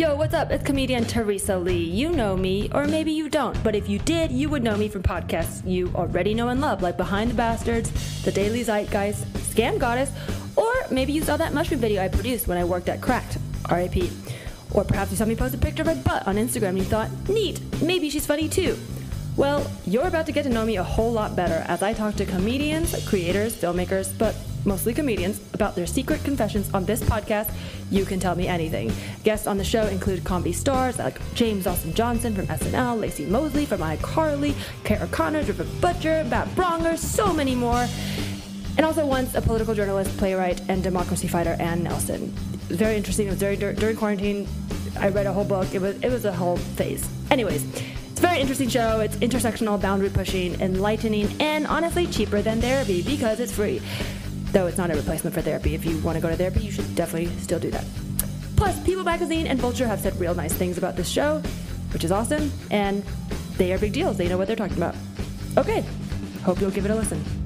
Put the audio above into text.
Yo, what's up? It's comedian Teresa Lee. You know me, or maybe you don't, but if you did, you would know me from podcasts you already know and love, like Behind the Bastards, The Daily Zeitgeist, Scam Goddess, or maybe you saw that mushroom video I produced when I worked at Cracked, RIP. Or perhaps you saw me post a picture of my butt on Instagram and you thought, neat, maybe she's funny too. Well, you're about to get to know me a whole lot better as I talk to comedians, creators, filmmakers, but mostly comedians, about their secret confessions on this podcast, You Can Tell Me Anything. Guests on the show include comedy stars like James Austin Johnson from SNL, Laci Mosley from iCarly, Kara Connor, River Butcher, Matt Braunger, so many more. And also once a political journalist, playwright, and democracy fighter, Anne Nelson. Very interesting. It was very during quarantine. I read a whole book. It was it was a whole phase. Anyways, a very interesting show. It's intersectional, boundary pushing, enlightening, and honestly cheaper than therapy because it's free. Though it's not a replacement for therapy. If you want to go to therapy, you should definitely still do that. Plus, People Magazine and Vulture have said real nice things about this show, which is awesome, and they are big deals. They know what they're talking about. Okay, hope you'll give it a listen.